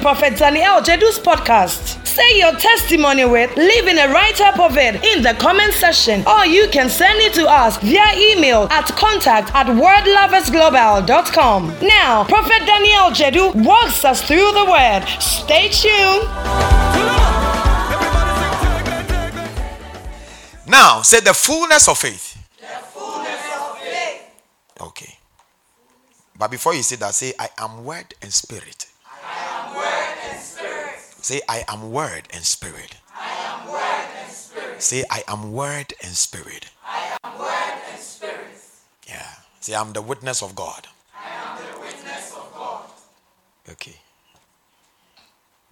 Prophet Daniel Jedu's podcast. Say your testimony with, leaving a write up of it in the comment section, or you can send it to us via email at contact at wordloversglobal.com. Now, Prophet Daniel Jedu walks us through the word. Stay tuned. Now, say the fullness of faith. The fullness of faith. Okay. But before you say that, say, I am word and spirit. I am word and spirit. Say, I am word and spirit. I am word and spirit. Say, I am word and spirit. I am word and spirit. Yeah. Say, I'm the witness of God. I am the witness of God. Okay.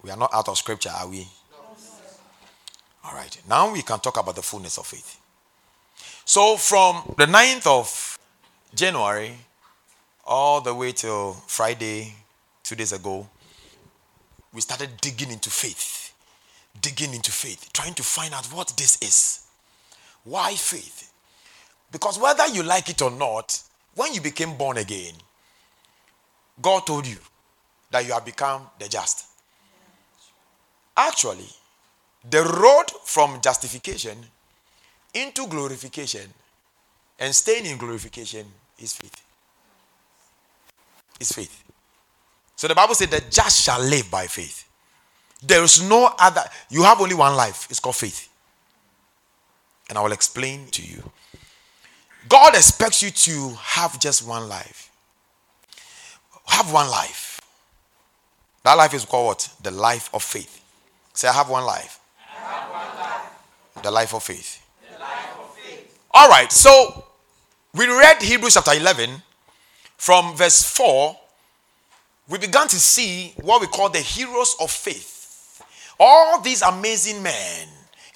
We are not out of scripture, are we? No, All right. Now we can talk about the fullness of faith. So, from the 9th of January all the way till Friday, two days ago, we started digging into faith. Digging into faith, trying to find out what this is. Why faith? Because whether you like it or not, when you became born again, God told you that you have become the just. Actually, the road from justification into glorification and staying in glorification is faith. Is faith. So the Bible said the just shall live by faith. There is no other, you have only one life. It's called faith. And I will explain to you. God expects you to have just one life. Have one life. That life is called what? The life of faith. Say, I have one life. I have one life. The life of faith. The life of faith. All right, so we read Hebrews chapter 11 from verse 4. We began to see what we call the heroes of faith. All these amazing men,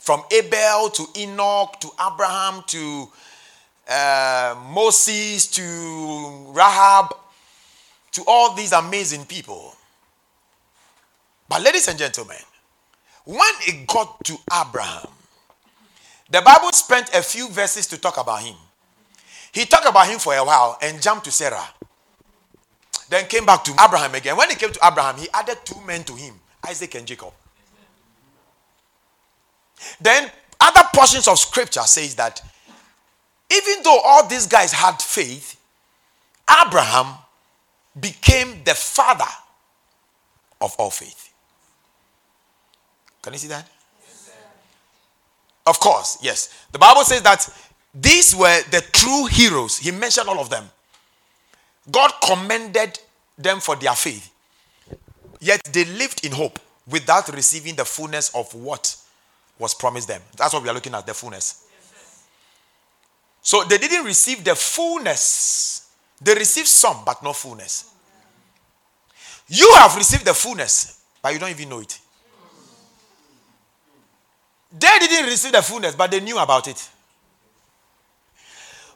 from Abel to Enoch to Abraham to uh, Moses to Rahab to all these amazing people. But, ladies and gentlemen, when it got to Abraham, the Bible spent a few verses to talk about him. He talked about him for a while and jumped to Sarah. Then came back to Abraham again. When he came to Abraham, he added two men to him Isaac and Jacob. Then other portions of scripture says that even though all these guys had faith, Abraham became the father of all faith. Can you see that? Of course, yes. The Bible says that these were the true heroes. He mentioned all of them. God commended them for their faith. Yet they lived in hope without receiving the fullness of what was promised them. That's what we are looking at the fullness. So they didn't receive the fullness. They received some, but not fullness. You have received the fullness, but you don't even know it. They didn't receive the fullness, but they knew about it.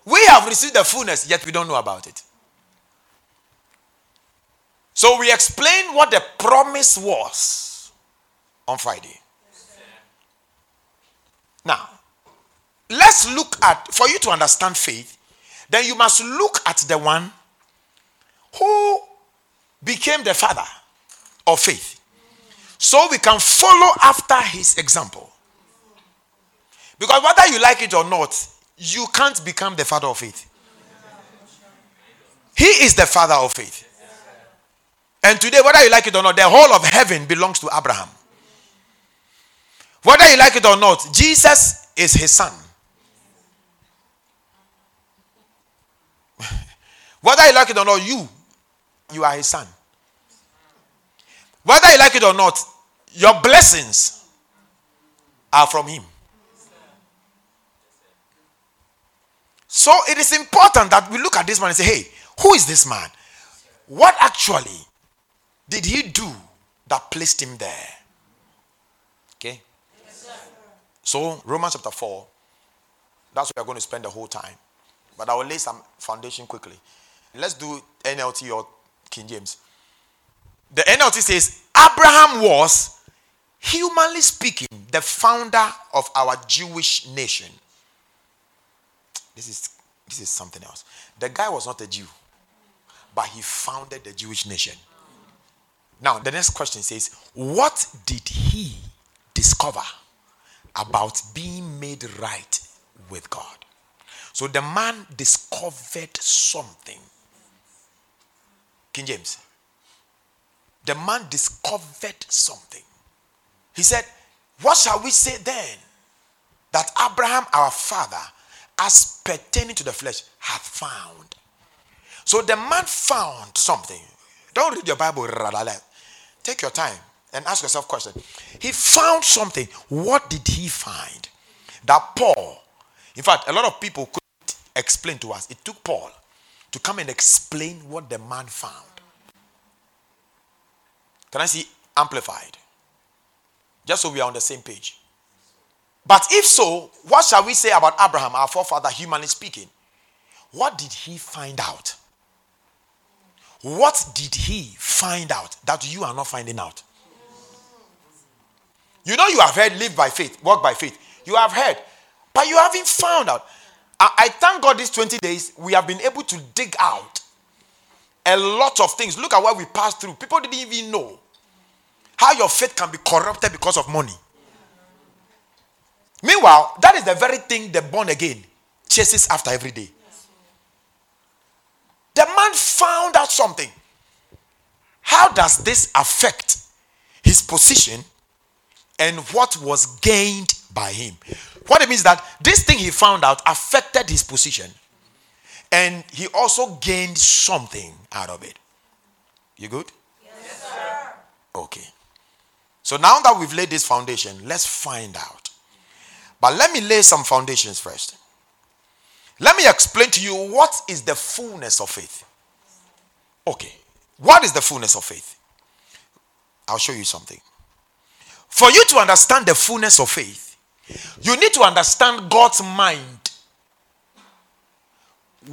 We have received the fullness, yet we don't know about it. So we explained what the promise was on Friday. Now, let's look at, for you to understand faith, then you must look at the one who became the father of faith. So we can follow after his example. Because whether you like it or not, you can't become the father of faith. He is the father of faith. And today, whether you like it or not, the whole of heaven belongs to Abraham. Whether you like it or not, Jesus is his son. Whether you like it or not, you, you are his son. Whether you like it or not, your blessings are from him. So it is important that we look at this man and say, hey, who is this man? What actually did he do that placed him there? Okay? Yes, so, Romans chapter 4, that's where we're going to spend the whole time. But I will lay some foundation quickly. Let's do NLT or King James. The NLT says, Abraham was, humanly speaking, the founder of our Jewish nation. This is, this is something else. The guy was not a Jew, but he founded the Jewish nation. Now, the next question says, What did he discover about being made right with God? So the man discovered something. King James. The man discovered something. He said, What shall we say then? That Abraham, our father, as pertaining to the flesh, hath found. So the man found something. Don't read your Bible. Take your time and ask yourself question. He found something. What did he find? That Paul, in fact, a lot of people could explain to us. It took Paul to come and explain what the man found. Can I see amplified? Just so we are on the same page. But if so, what shall we say about Abraham, our forefather, humanly speaking? What did he find out? What did he find out that you are not finding out? You know, you have heard live by faith, walk by faith. You have heard, but you haven't found out. I, I thank God these 20 days we have been able to dig out a lot of things. Look at what we passed through. People didn't even know how your faith can be corrupted because of money. Meanwhile, that is the very thing the born again chases after every day. The man found out something. How does this affect his position and what was gained by him? What it means that this thing he found out affected his position and he also gained something out of it. You good? Yes, sir. Okay. So now that we've laid this foundation, let's find out but let me lay some foundations first. Let me explain to you what is the fullness of faith. Okay. What is the fullness of faith? I'll show you something. For you to understand the fullness of faith, you need to understand God's mind.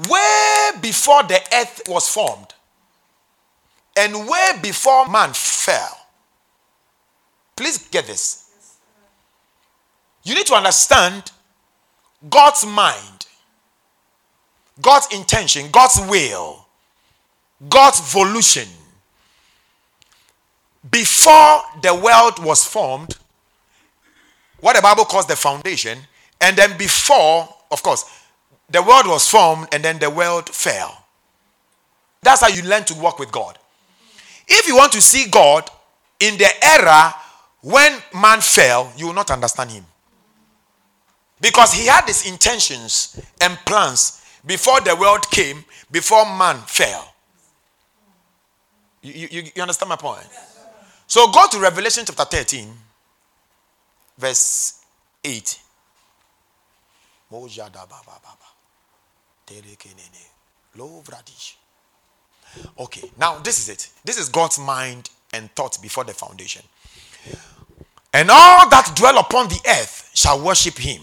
Way before the earth was formed, and way before man fell. Please get this. You need to understand God's mind, God's intention, God's will, God's volition. Before the world was formed, what the Bible calls the foundation, and then before, of course, the world was formed and then the world fell. That's how you learn to work with God. If you want to see God in the era when man fell, you will not understand him. Because he had his intentions and plans before the world came, before man fell. You, you, you understand my point? So go to Revelation chapter 13, verse 8. Okay, now this is it. This is God's mind and thoughts before the foundation. And all that dwell upon the earth shall worship him.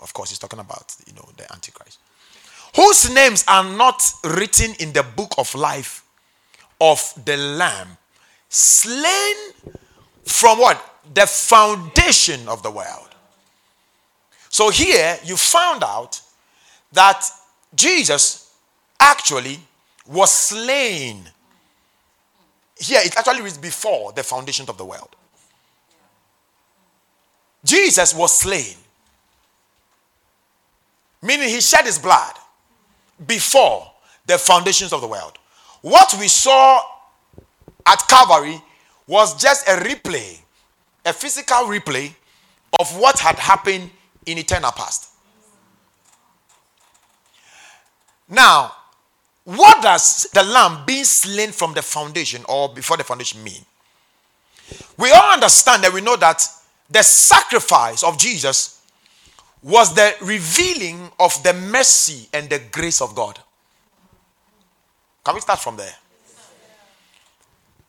Of course, he's talking about, you know, the Antichrist. Whose names are not written in the book of life of the Lamb, slain from what? The foundation of the world. So here you found out that Jesus actually was slain. Here it actually reads before the foundation of the world. Jesus was slain. Meaning he shed his blood before the foundations of the world. What we saw at Calvary was just a replay, a physical replay of what had happened in eternal past. Now, what does the lamb being slain from the foundation or before the foundation mean? We all understand that we know that the sacrifice of Jesus was the revealing of the mercy and the grace of God. Can we start from there?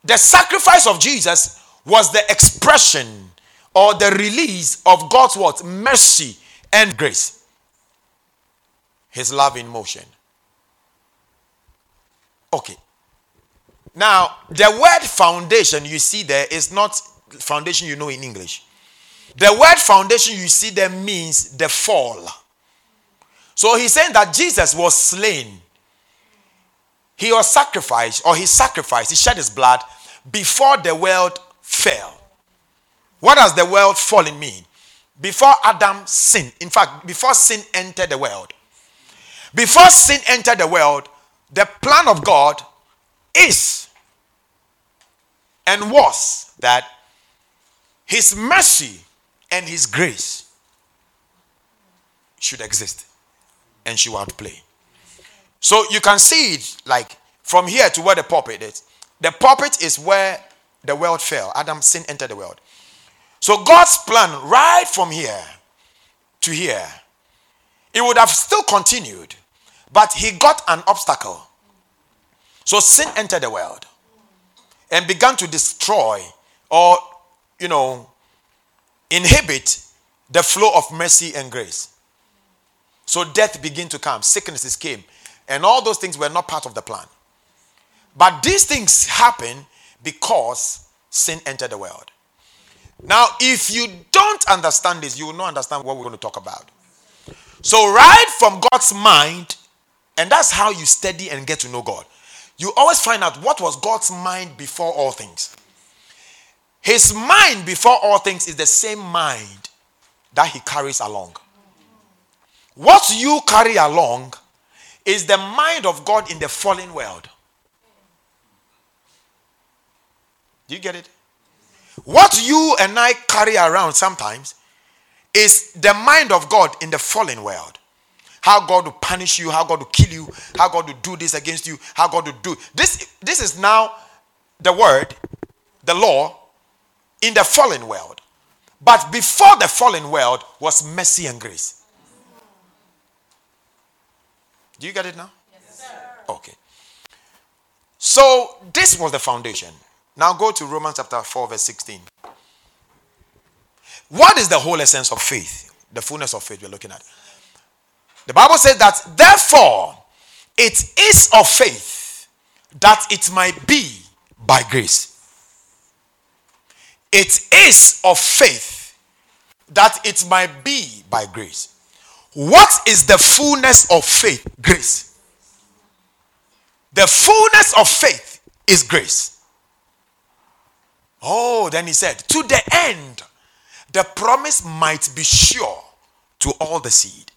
The sacrifice of Jesus was the expression or the release of God's what? Mercy and grace. His love in motion. Okay. Now, the word foundation you see there is not foundation you know in English. The word foundation you see there means the fall. So he's saying that Jesus was slain. He was sacrificed, or he sacrificed, he shed his blood before the world fell. What does the world falling mean? Before Adam sinned, in fact, before sin entered the world. Before sin entered the world, the plan of God is and was that his mercy and his grace should exist and should outplay. So you can see it like from here to where the pulpit is. The pulpit is where the world fell. Adam sin entered the world. So God's plan right from here to here, it would have still continued, but he got an obstacle. So sin entered the world and began to destroy or, you know, inhibit the flow of mercy and grace. So death began to come, sicknesses came, and all those things were not part of the plan. But these things happen because sin entered the world. Now, if you don't understand this, you will not understand what we're going to talk about. So, right from God's mind, and that's how you study and get to know God. You always find out what was God's mind before all things. His mind before all things is the same mind that he carries along. What you carry along is the mind of God in the fallen world. Do you get it? What you and I carry around sometimes is the mind of God in the fallen world. How God will punish you, how God will kill you, how God will do this against you, how God will do this. This is now the word, the law in the fallen world. But before the fallen world was mercy and grace. Do you get it now? Yes, sir. Okay. So this was the foundation. Now go to Romans chapter 4, verse 16. What is the whole essence of faith? The fullness of faith we're looking at. The Bible says that, therefore, it is of faith that it might be by grace. It is of faith that it might be by grace. What is the fullness of faith? Grace. The fullness of faith is grace. Oh, then he said, to the end, the promise might be sure to all the seed.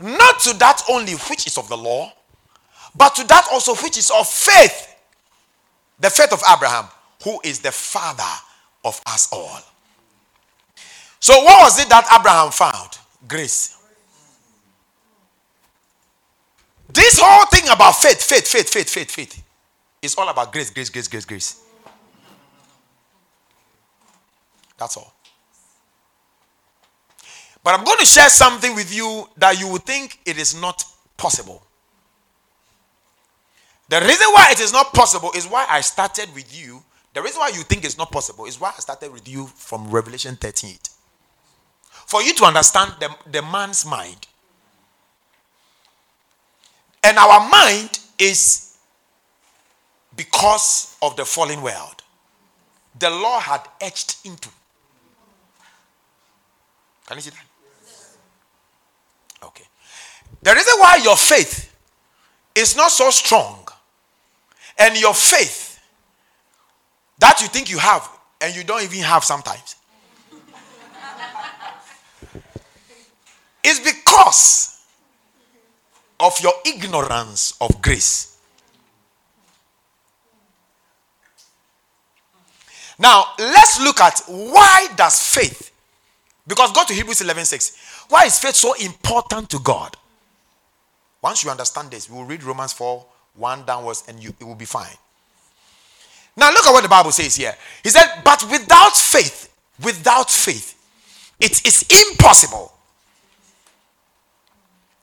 Not to that only which is of the law, but to that also which is of faith. The faith of Abraham, who is the father of us all. So, what was it that Abraham found? Grace. This whole thing about faith, faith, faith, faith, faith, faith is all about grace, grace, grace, grace, grace. That's all. But I'm going to share something with you that you would think it is not possible. The reason why it is not possible is why I started with you. The reason why you think it's not possible is why I started with you from Revelation 38. For you to understand the, the man's mind. And our mind is because of the fallen world. The law had etched into. Can you see that? Okay. The reason why your faith is not so strong and your faith that you think you have and you don't even have sometimes is because of your ignorance of grace. Now, let's look at why does faith because go to Hebrews 11 6. Why is faith so important to God? Once you understand this, we will read Romans 4 1 downwards and you, it will be fine. Now, look at what the Bible says here. He said, But without faith, without faith, it is impossible.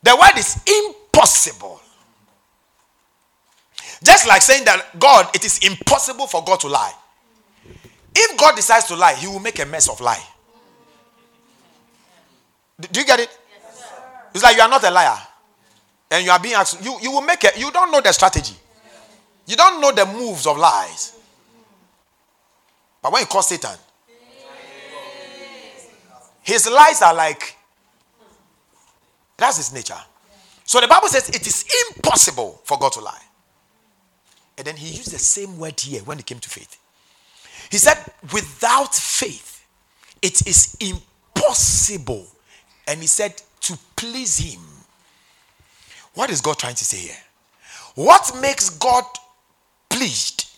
The word is impossible. Just like saying that God, it is impossible for God to lie. If God decides to lie, he will make a mess of lie. Do you get it? It's like you are not a liar. And you are being asked, you, you will make it, you don't know the strategy. You don't know the moves of lies. But when you call Satan, his lies are like, that's his nature. So the Bible says it is impossible for God to lie. And then he used the same word here when it came to faith. He said, without faith, it is impossible. And he said, to please him. What is God trying to say here? What makes God pleased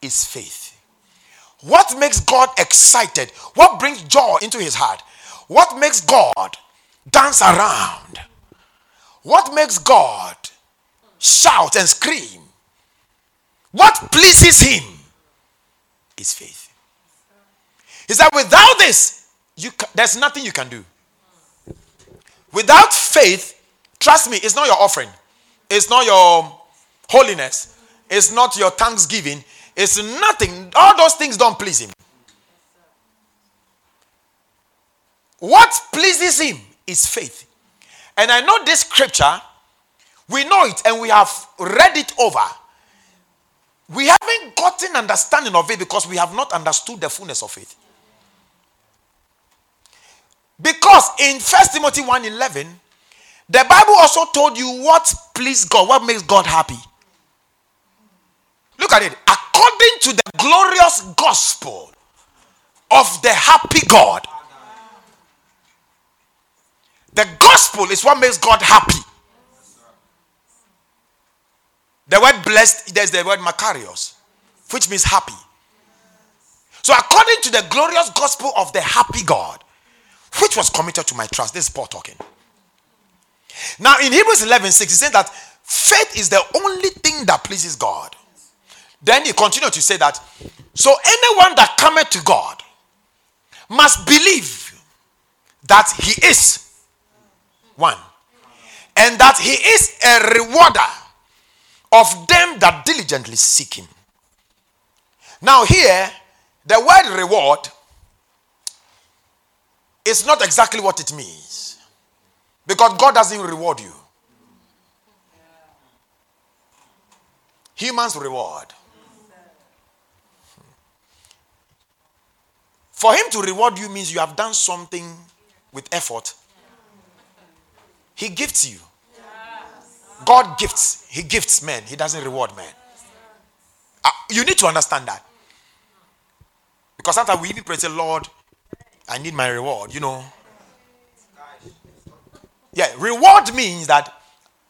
is faith. What makes God excited? What brings joy into his heart? What makes God dance around? What makes God shout and scream? What pleases him is faith. He said, without this, you ca- there's nothing you can do. Without faith, trust me, it's not your offering, it's not your holiness, it's not your thanksgiving, it's nothing. All those things don't please him. What pleases him is faith. And I know this scripture, we know it and we have read it over. We haven't gotten understanding of it because we have not understood the fullness of it. Because in First Timothy 1:11, the Bible also told you what please God, what makes God happy. Look at it. According to the glorious gospel of the happy God. The gospel is what makes God happy. The word blessed, there's the word Makarios, which means happy. So, according to the glorious gospel of the happy God, which was committed to my trust, this is Paul talking. Now, in Hebrews 11 6, he said that faith is the only thing that pleases God. Then he continued to say that, so anyone that cometh to God must believe that he is one, and that he is a rewarder of them that diligently seek him. Now, here, the word reward is not exactly what it means because God doesn't reward you. Humans reward. For him to reward you means you have done something with effort. He gifts you. God gifts. He gifts men. He doesn't reward men. Uh, you need to understand that. Because sometimes we even pray, say, Lord, I need my reward, you know. Yeah, reward means that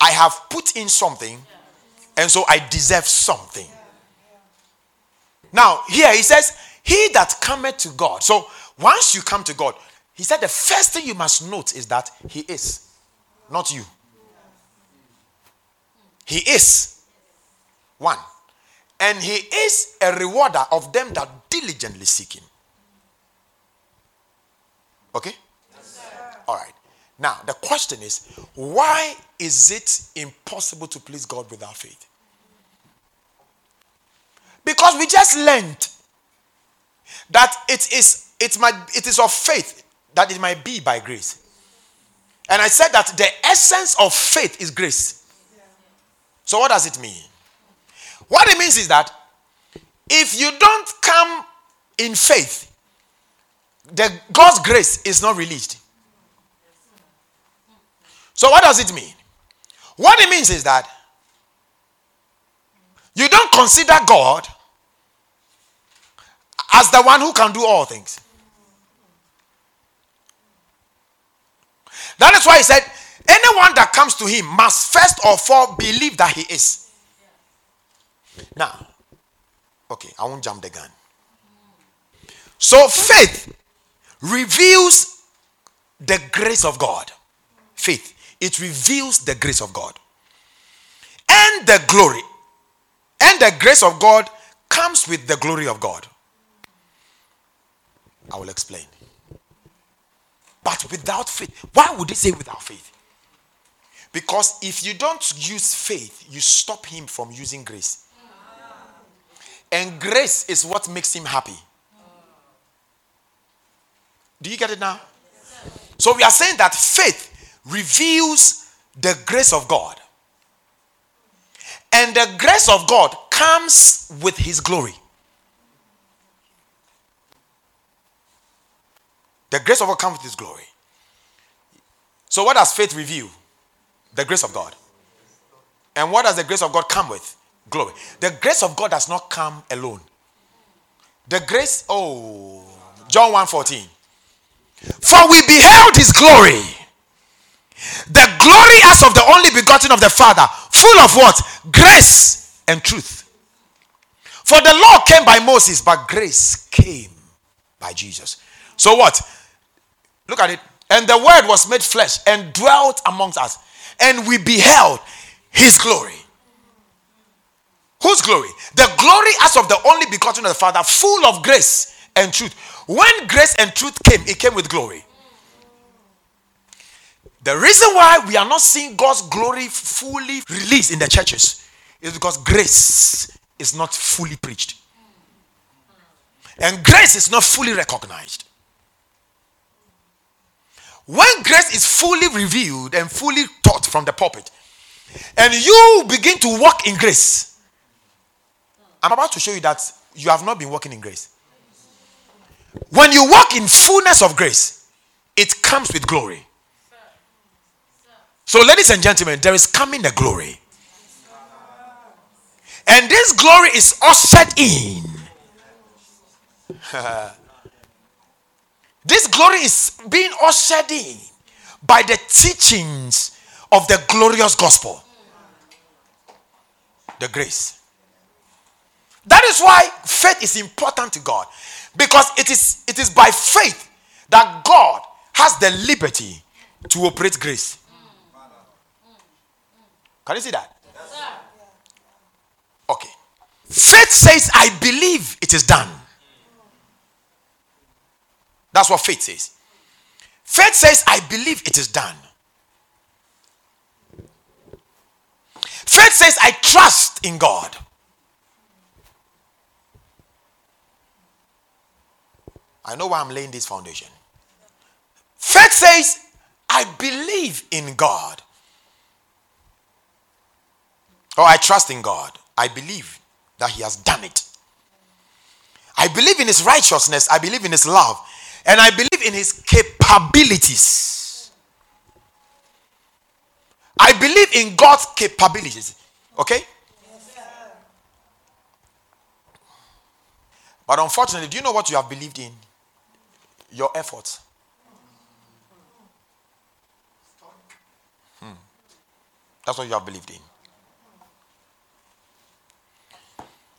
I have put in something and so I deserve something. Now, here he says, He that cometh to God. So once you come to God, he said the first thing you must note is that He is, not you. He is one. And He is a rewarder of them that diligently seek Him. Okay? Yes, All right. Now, the question is why is it impossible to please God without faith? Because we just learned that it is it might it is of faith that it might be by grace. And I said that the essence of faith is grace. So what does it mean? What it means is that if you don't come in faith, the God's grace is not released. So what does it mean? What it means is that you don't consider God as the one who can do all things. That is why he said, anyone that comes to him must first of all believe that he is. Now, okay, I won't jump the gun. So faith reveals the grace of God. Faith. it reveals the grace of God. And the glory. And the grace of God comes with the glory of God. I will explain. But without faith, why would he say without faith? Because if you don't use faith, you stop him from using grace. And grace is what makes him happy. Do you get it now? So we are saying that faith reveals the grace of God. And the grace of God comes with his glory. The grace of God comes with his glory. So, what does faith reveal? The grace of God. And what does the grace of God come with? Glory. The grace of God does not come alone. The grace, oh, John 1 14. For we beheld his glory. The glory as of the only begotten of the Father, full of what? Grace and truth. For the law came by Moses, but grace came by Jesus. So what? Look at it. And the word was made flesh and dwelt amongst us. And we beheld his glory. Whose glory? The glory as of the only begotten of the Father, full of grace and truth. When grace and truth came, it came with glory. The reason why we are not seeing God's glory fully released in the churches is because grace is not fully preached. And grace is not fully recognized. When grace is fully revealed and fully taught from the pulpit, and you begin to walk in grace, I'm about to show you that you have not been walking in grace. When you walk in fullness of grace, it comes with glory. So, ladies and gentlemen, there is coming a glory. And this glory is ushered in. this glory is being ushered in by the teachings of the glorious gospel. The grace. That is why faith is important to God. Because it is, it is by faith that God has the liberty to operate grace. Can you see that? Okay. Faith says, I believe it is done. That's what faith says. Faith says, I believe it is done. Faith says, I trust in God. I know why I'm laying this foundation. Faith says, I believe in God. Or I trust in God. I believe that He has done it. I believe in His righteousness. I believe in His love. And I believe in His capabilities. I believe in God's capabilities. Okay? But unfortunately, do you know what you have believed in? your efforts. Hmm. That's what you have believed in.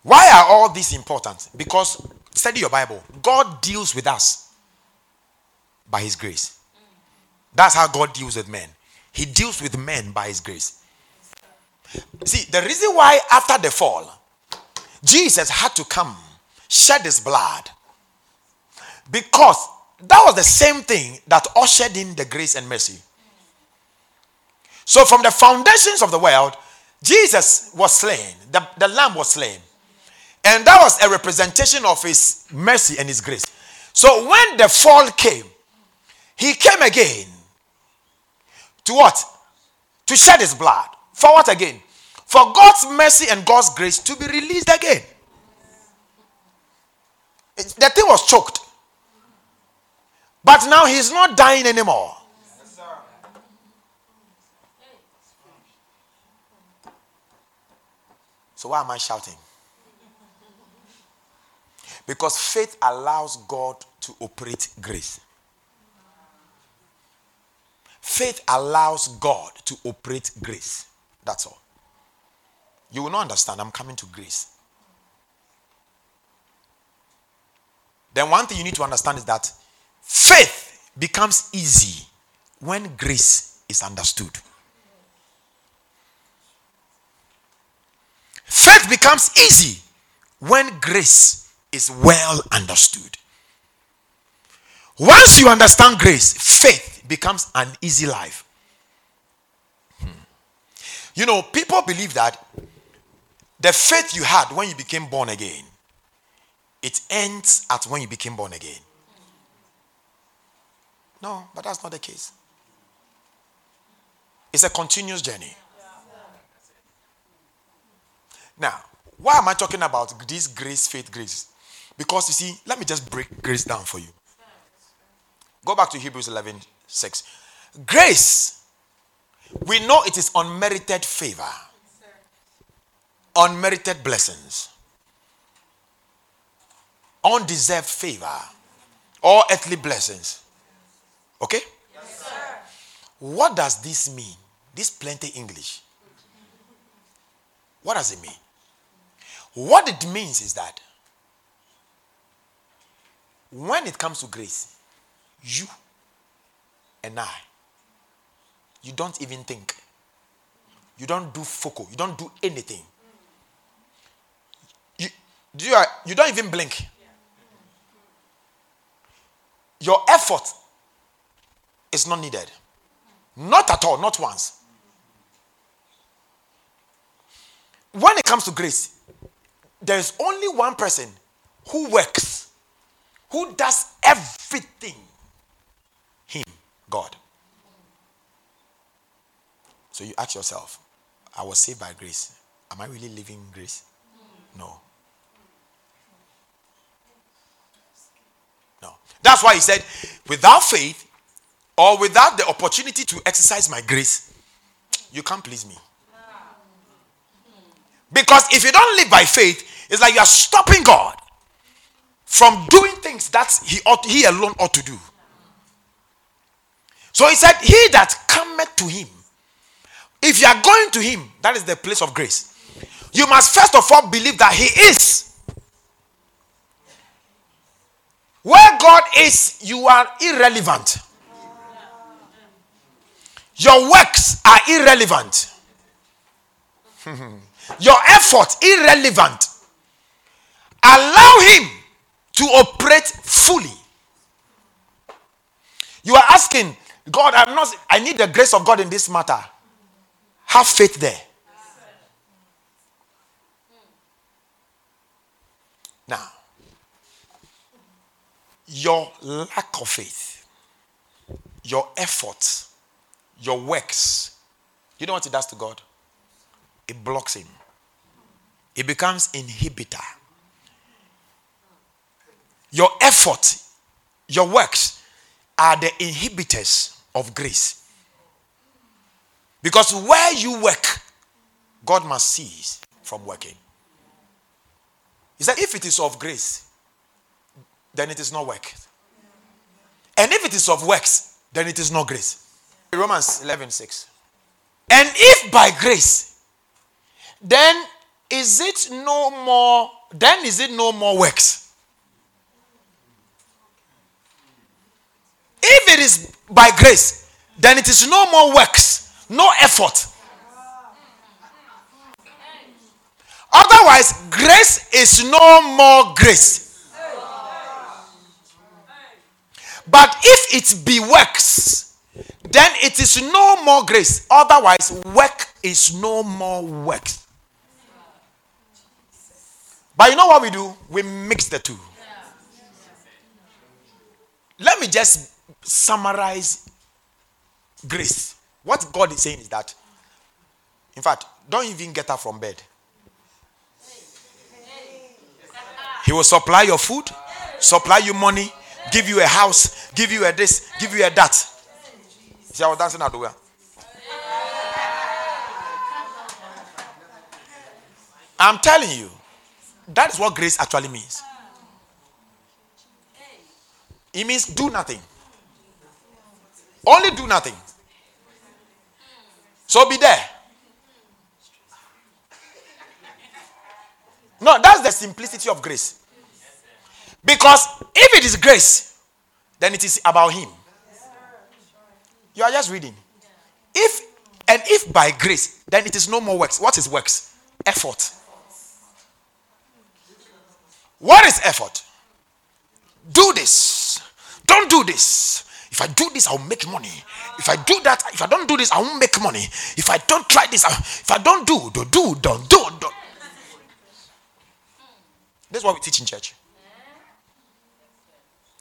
Why are all these important? Because study your Bible. God deals with us by His grace. That's how God deals with men. He deals with men by His grace. See, the reason why after the fall, Jesus had to come, shed His blood, because that was the same thing that ushered in the grace and mercy. So, from the foundations of the world, Jesus was slain, the, the lamb was slain. And that was a representation of his mercy and his grace. So, when the fall came, he came again to what? To shed his blood. For what again? For God's mercy and God's grace to be released again. the thing was choked. But now he's not dying anymore. so why am I shouting? Because faith allows God to operate grace. Faith allows God to operate grace. That's all. You will not understand. I'm coming to grace. Then, one thing you need to understand is that Faith becomes easy when grace is understood. Faith becomes easy when grace is well understood. Once you understand grace, faith becomes an easy life. Hmm. You know, people believe that the faith you had when you became born again, it ends at when you became born again. No, but that's not the case. It's a continuous journey. Now, why am I talking about this grace, faith, grace? Because you see, let me just break grace down for you. Go back to Hebrews 11 6. Grace, we know it is unmerited favor, unmerited blessings, undeserved favor, or earthly blessings. Okay? Yes. What does this mean? This plenty English. What does it mean? What it means is that when it comes to grace, you and I, you don't even think. You don't do focal. You don't do anything. You, you, you don't even blink. Your effort is not needed. Not at all, not once. When it comes to grace, there is only one person who works, who does everything. God. So you ask yourself, I was saved by grace. Am I really living in grace? No. No. That's why he said, without faith or without the opportunity to exercise my grace, you can't please me. Because if you don't live by faith, it's like you are stopping God from doing things that he ought he alone ought to do. So he said, He that cometh to him, if you are going to him, that is the place of grace. You must first of all believe that he is. Where God is, you are irrelevant. Your works are irrelevant. Your effort irrelevant. Allow him to operate fully. You are asking, God, I'm not I need the grace of God in this matter. Have faith there. Now, your lack of faith, your efforts, your works, you know what it does to God? It blocks him. It becomes inhibitor. Your effort, your works are the inhibitors of grace. Because where you work, God must cease from working. He said, if it is of grace, then it is not work. And if it is of works, then it is not grace. Romans 11 6. And if by grace, then is it no more, then is it no more works? If it is by grace, then it is no more works, no effort. Otherwise, grace is no more grace. But if it be works, then it is no more grace. Otherwise, work is no more works. But you know what we do? We mix the two. Let me just summarize grace. What God is saying is that, in fact, don't even get up from bed. He will supply your food, supply you money, give you a house, give you a this, give you a that. See, I was dancing out the way. I'm telling you, that is what grace actually means. It means do nothing. Only do nothing. So be there. No, that's the simplicity of grace. Because if it is grace, then it is about Him. You are just reading. if and if by grace, then it is no more works. What is works? Effort. What is effort? Do this. Don't do this. If I do this, I'll make money. If I do that, if I don't do this, I won't make money. If I don't try this, I, if I don't do, do, do, don't do, do. This is what we teach in church.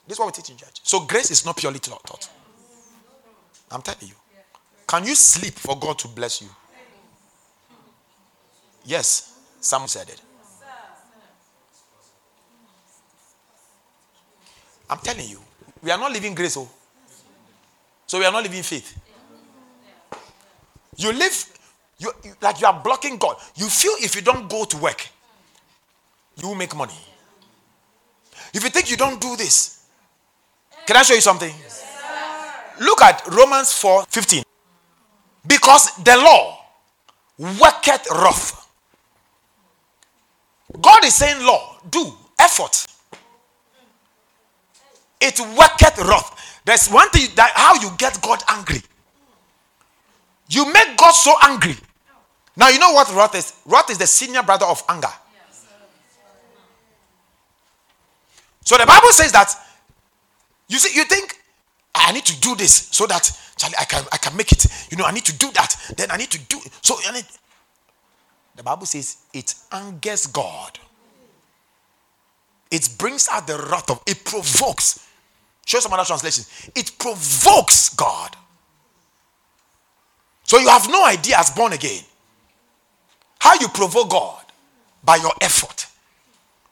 This is what we teach in church. So grace is not purely taught. I'm telling you. Can you sleep for God to bless you? Yes, some said it. I'm telling you, we are not living grace, oh. So we are not living faith. You live you, like you are blocking God. You feel if you don't go to work, you will make money. If you think you don't do this, can I show you something? Look at Romans 4 15. Because the law worketh wrath. God is saying, law, do effort. It worketh wrath. There's one thing that how you get God angry. You make God so angry. Now you know what wrath is? Wrath is the senior brother of anger. So the Bible says that you see, you think I need to do this so that Charlie, I can I can make it. You know, I need to do that. Then I need to do so. I need, the Bible says it angers God. It brings out the wrath of it provokes. Show some other translations. It provokes God. So you have no idea as born again how you provoke God by your effort.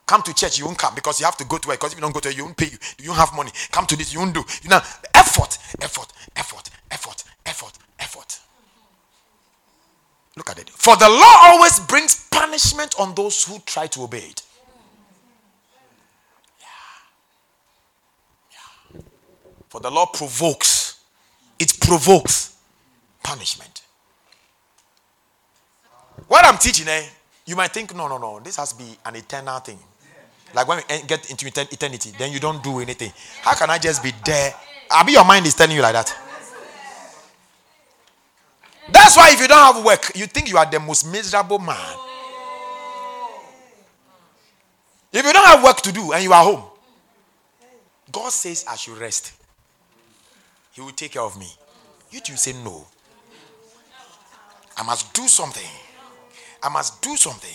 Come to church, you won't come because you have to go to work. Because if you don't go to work, you won't pay you. You won't have money. Come to this, you won't do. You know, effort, effort, effort, effort, effort, effort. Look at it. For the law always brings punishment on those who try to obey it. Yeah. Yeah. For the law provokes, it provokes punishment. What I'm teaching, eh? You might think, no, no, no, this has to be an eternal thing. Like when we get into eternity, then you don't do anything. How can I just be there? I mean, your mind is telling you like that. That's why if you don't have work, you think you are the most miserable man. If you don't have work to do and you are home, God says I should rest. He will take care of me. You two say no. I must do something. I must do something.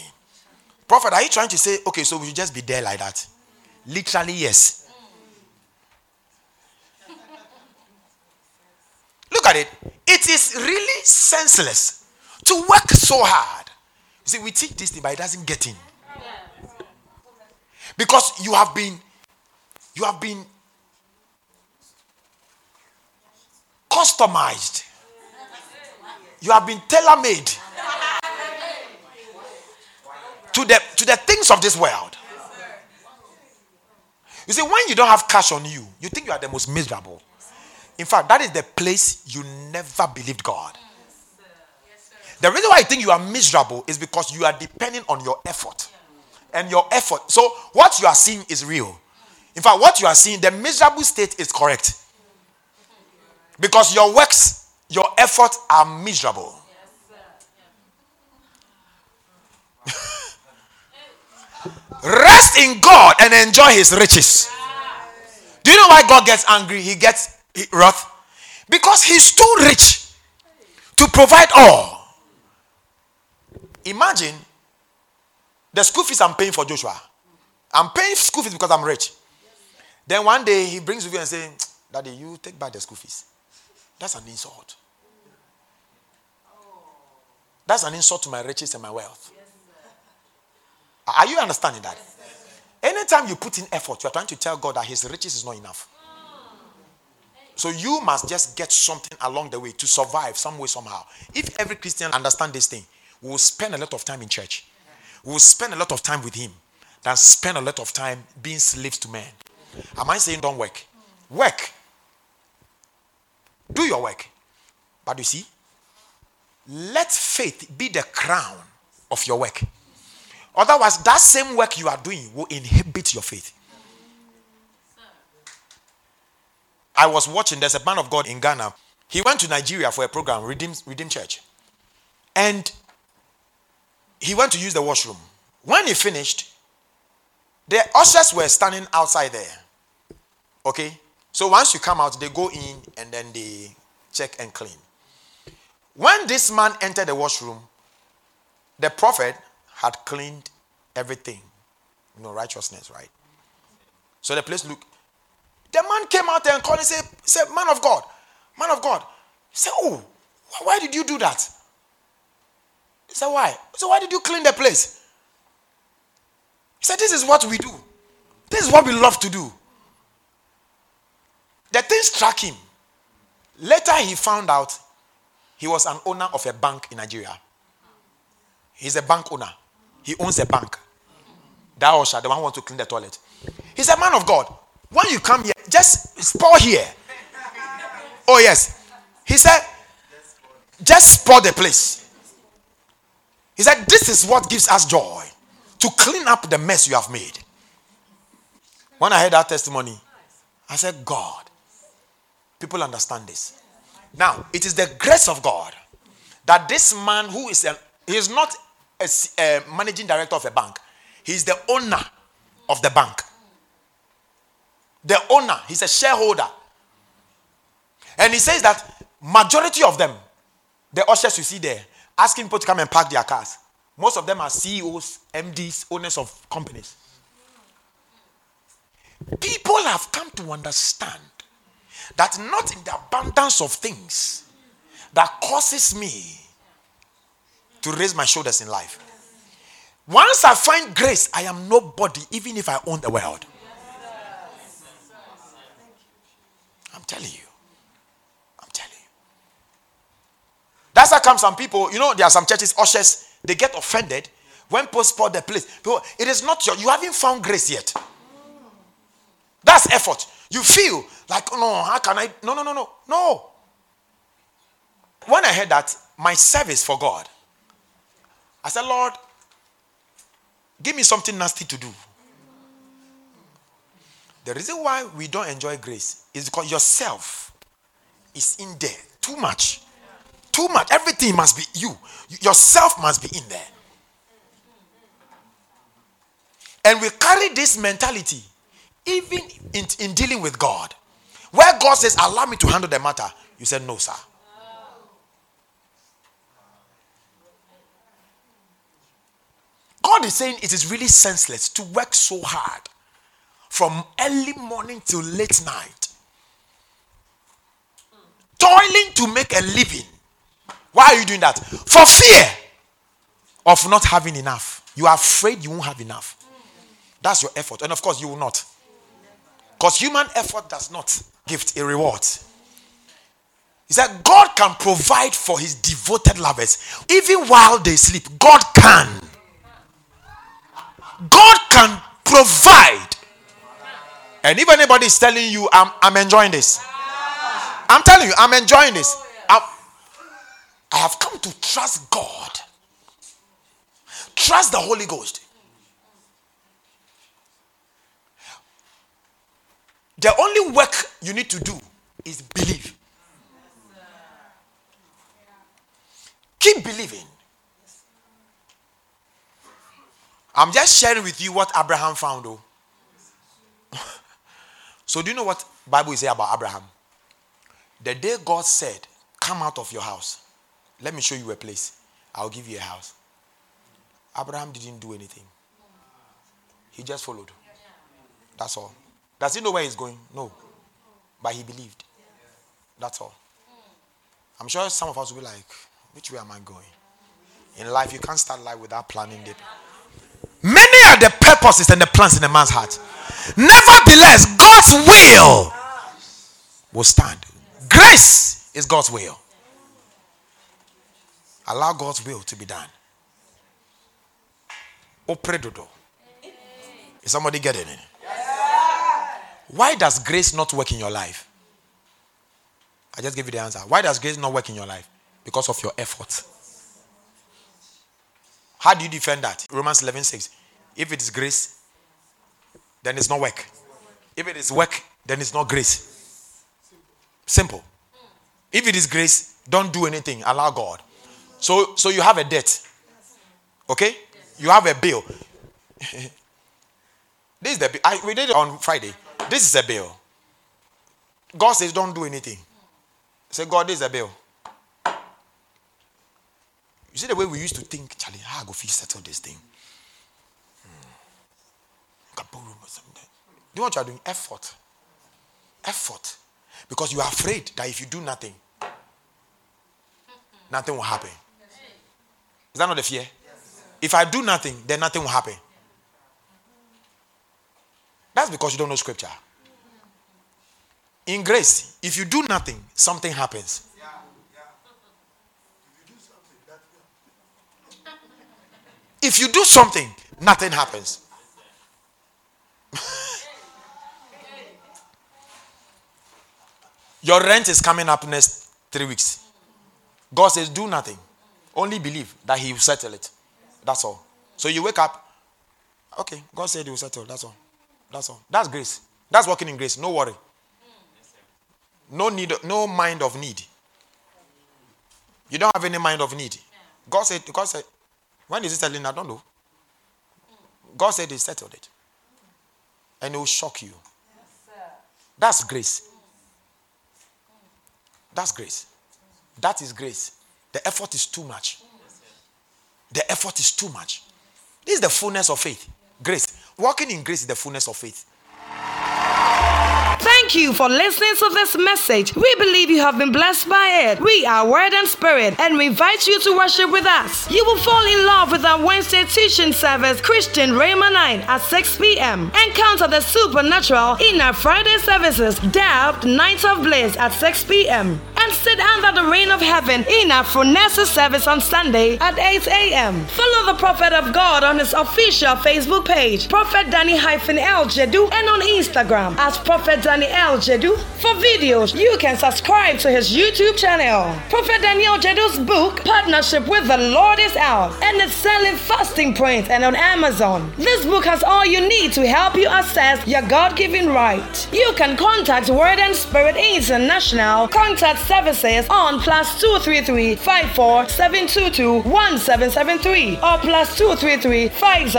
Prophet, are you trying to say, okay, so we should just be there like that? Literally, yes. Look at it. It is really senseless to work so hard. You see, we teach this thing, but it doesn't get in. Because you have been, you have been customized. You have been tailor made to the to the things of this world. You see, when you don't have cash on you, you think you are the most miserable. In fact, that is the place you never believed God. The reason why I think you are miserable is because you are depending on your effort. And your effort. So, what you are seeing is real. In fact, what you are seeing, the miserable state is correct. Because your works, your efforts are miserable. Rest in God and enjoy his riches. Do you know why God gets angry? He gets wrath? Because he's too rich to provide all. Imagine the school fees I'm paying for Joshua. I'm paying school fees because I'm rich. Then one day he brings with you and says, Daddy, you take back the school fees. That's an insult. That's an insult to my riches and my wealth. Are you understanding that? Anytime you put in effort, you are trying to tell God that His riches is not enough. So you must just get something along the way to survive some way, somehow. If every Christian understand this thing, we will spend a lot of time in church. We will spend a lot of time with Him than spend a lot of time being slaves to men. Am I saying don't work? Work. Do your work. But you see, let faith be the crown of your work. Otherwise, that same work you are doing will inhibit your faith. I was watching, there's a man of God in Ghana. He went to Nigeria for a program, Redeem, Redeem Church. And he went to use the washroom. When he finished, the ushers were standing outside there. Okay? So once you come out, they go in and then they check and clean. When this man entered the washroom, the prophet had cleaned everything. You know, righteousness, right? So the place looked. The man came out there and called and said, said, Man of God, man of God. He said, Oh, why did you do that? He said, Why? So why did you clean the place? He said, This is what we do. This is what we love to do. The thing struck him. Later he found out he was an owner of a bank in Nigeria. He's a bank owner. He owns a bank. That usher, the one who wants to clean the toilet. He's a man of God. When you come here, just pour here. Oh, yes. He said, just pour the place. He said, This is what gives us joy to clean up the mess you have made. When I heard that testimony, I said, God, people understand this. Now, it is the grace of God that this man who is a, he is not a, a managing director of a bank, he's the owner of the bank. The owner, he's a shareholder. And he says that majority of them, the ushers you see there, asking people to come and park their cars. Most of them are CEOs, MDs, owners of companies. People have come to understand that not in the abundance of things that causes me to raise my shoulders in life. Once I find grace, I am nobody, even if I own the world. I'm telling you. I'm telling you. That's how come some people, you know, there are some churches, ushers, they get offended when post spot the place. It is not your, you haven't found grace yet. That's effort. You feel like, oh, no, how can I? No, no, no, no, no. When I heard that, my service for God, I said, Lord, give me something nasty to do. The reason why we don't enjoy grace is because yourself is in there too much. Too much. Everything must be you. Yourself must be in there. And we carry this mentality even in, in dealing with God. Where God says, Allow me to handle the matter, you said, No, sir. God is saying it is really senseless to work so hard from early morning till late night, toiling to make a living. Why are you doing that? For fear of not having enough. You are afraid you won't have enough. That's your effort. And of course, you will not. Because human effort does not give a reward. He said, God can provide for his devoted lovers. Even while they sleep, God can. God can provide. And if anybody is telling you, I'm, I'm enjoying this, I'm telling you, I'm enjoying this. I'm, I have come to trust God, trust the Holy Ghost. The only work you need to do is believe. Keep believing. I'm just sharing with you what Abraham found though. so do you know what Bible is say about Abraham? The day God said, "Come out of your house. Let me show you a place. I'll give you a house." Abraham didn't do anything. He just followed. That's all. Does he know where he's going? No. But he believed. That's all. I'm sure some of us will be like, which way am I going? In life, you can't start life without planning it. Many are the purposes and the plans in a man's heart. Nevertheless, God's will will stand. Grace is God's will. Allow God's will to be done. Opredodo. Is somebody getting it? Why does grace not work in your life? I just gave you the answer. Why does grace not work in your life? Because of your effort. How do you defend that? Romans 11 6. If it is grace, then it's not work. If it is work, then it's not grace. Simple. If it is grace, don't do anything. Allow God. So, so you have a debt. Okay? You have a bill. this is the. I, we did it on Friday. This is a bill. God says, don't do anything. Say, God, this is a bill. You see the way we used to think, Charlie, how I go feel settle this thing? Hmm. Do you know what you are doing? Effort. Effort. Because you are afraid that if you do nothing, nothing will happen. Is that not the fear? If I do nothing, then nothing will happen. That's because you don't know scripture. In grace, if you do nothing, something happens. If you do something, nothing happens. Your rent is coming up next three weeks. God says, Do nothing. Only believe that He will settle it. That's all. So you wake up, okay, God said He will settle. That's all. That's all. That's grace. That's working in grace. No worry. No need, no mind of need. You don't have any mind of need. God said, God said, when is it settling? I don't know. God said He settled it. And it will shock you. That's grace. That's grace. That is grace. The effort is too much. The effort is too much. This is the fullness of faith. Grace. Walking in grace is the fullness of faith. Thank you for listening to this message. We believe you have been blessed by it. We are Word and Spirit, and we invite you to worship with us. You will fall in love with our Wednesday teaching service, Christian Rhema 9 at 6 p.m. Encounter the supernatural in our Friday services, Depth Night of Bliss at 6 p.m and sit under the rain of heaven in our service on Sunday at 8 a.m. Follow the Prophet of God on his official Facebook page, Prophet Danny El Jedu, and on Instagram as Prophet Danny El Jedu. For videos, you can subscribe to his YouTube channel. Prophet Daniel Jedu's book, Partnership with the Lord, is out and it's selling fasting points and on Amazon. This book has all you need to help you assess your God given right. You can contact Word and Spirit International. Contact services on plus 233 54 722 1773 or plus 233 50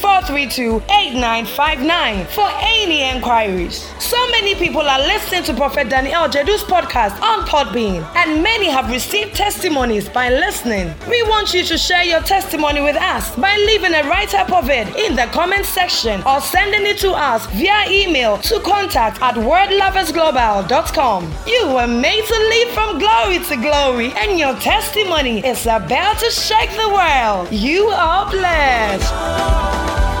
432 8959 for any inquiries. So many people are listening to Prophet Daniel Jedu's podcast on Podbean, and many have received testimonies by listening. We want you to share your testimony with us by leaving a write up of it in the comment section or sending it to us via email to contact at wordloversglobal.com. You were made to from glory to glory, and your testimony is about to shake the world. You are blessed.